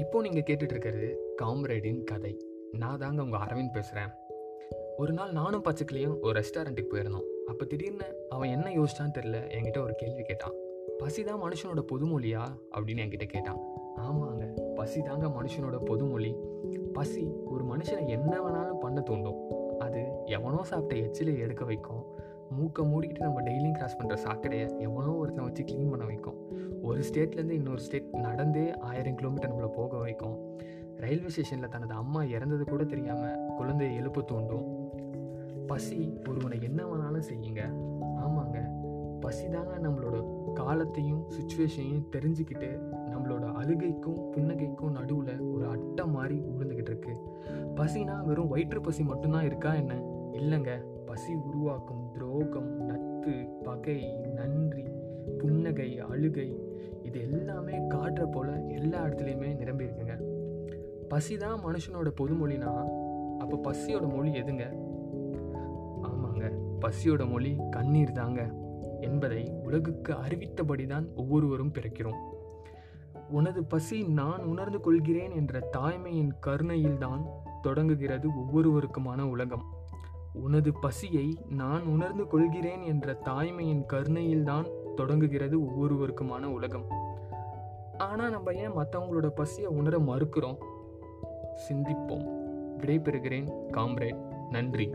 நீங்கள் கேட்டுட்ருக்கிறது காம்ரேடின் கதை. நான் தாங்க உங்கள் அரவிந்த் பேசுகிறேன் ஒரு நாள் நானும் பச்சைக்கிளியும் ஒரு ரெஸ்டாரண்ட்டுக்கு போயிருந்தோம். அப்போ திடீர்னு அவன் என்ன யோசிச்சான்னு தெரில என்கிட்ட ஒரு கேள்வி கேட்டான். பசி தான் மனுஷனோட பொதுமொழியா? அப்படின்னு என்கிட்ட கேட்டான். ஆமாங்க பசி தாங்க மனுஷனோட பொதுமொழி. பசி ஒரு மனுஷனை என்ன வேணாலும் பண்ண தூண்டும். அது எவனோ சாப்பிட்ட எச்சிலை எடுக்க வைக்கும். மூக்கை மூடிக்கிட்டு நம்ம டெய்லியும் கிராஸ் பண்ணுற சாக்கடையை எவனோ ஒருத்தன் வச்சு க்ளீன் பண்ண வைக்கும். ஒரு ஸ்டேட்லேருந்து இன்னொரு ஸ்டேட் நடந்தே ஆயிரம் கிலோமீட்டர் நம்மளை போக வைக்கும். ரயில்வே ஸ்டேஷனில் தனது அம்மா இறந்தது கூட தெரியாமல் குழந்தையை எழுப்பு தூண்டும். பசி ஒருவனை என்ன வேணாலும் செய்யுங்க. ஆமாங்க பசி தாங்க நம்மளோட காலத்தையும் சுச்சுவேஷனையும் தெரிஞ்சுக்கிட்டு நம்மளோட அழுகைக்கும் புன்னகைக்கும் நடுவில் ஒரு அட்டை மாதிரி உழுந்துக்கிட்டு இருக்கு. பசினா வெறும் வயிற்று பசி மட்டும்தான் இருக்கா என்ன? இல்லைங்க பசி உருவாக்கும் துரோகம் நட்பு பகை நன்றி புன்னகை அழுகை இது எல்லாமே காட்டுற போல எல்லா இடத்துலையுமே நிரம்பி இருக்குங்க. பசி தான் மனுஷனோட பொதுமொழினா அப்போ பசியோட மொழி எதுங்க? ஆமாங்க பசியோட மொழி கண்ணீர் தாங்க. என்பதை உலகுக்கு அறிவித்தபடி தான் ஒவ்வொருவரும் பிறக்கிறோம். உனது பசி நான் உணர்ந்து கொள்கிறேன் என்ற தாய்மையின் கருணையில்தான் தொடங்குகிறது ஒவ்வொருவருக்குமான உலகம். உனது பசியை நான் உணர்ந்து கொள்கிறேன் என்ற தாய்மையின் கருணையில்தான் தொடங்குகிறது ஒவ்வொருவருக்குமான உலகம். ஆனால் நம்ம ஏன் மற்றவங்களோட பசியை உணர மறுக்கிறோம்? சிந்திப்போம். விடைபெறுகிறேன் காம்ரேட். நன்றி.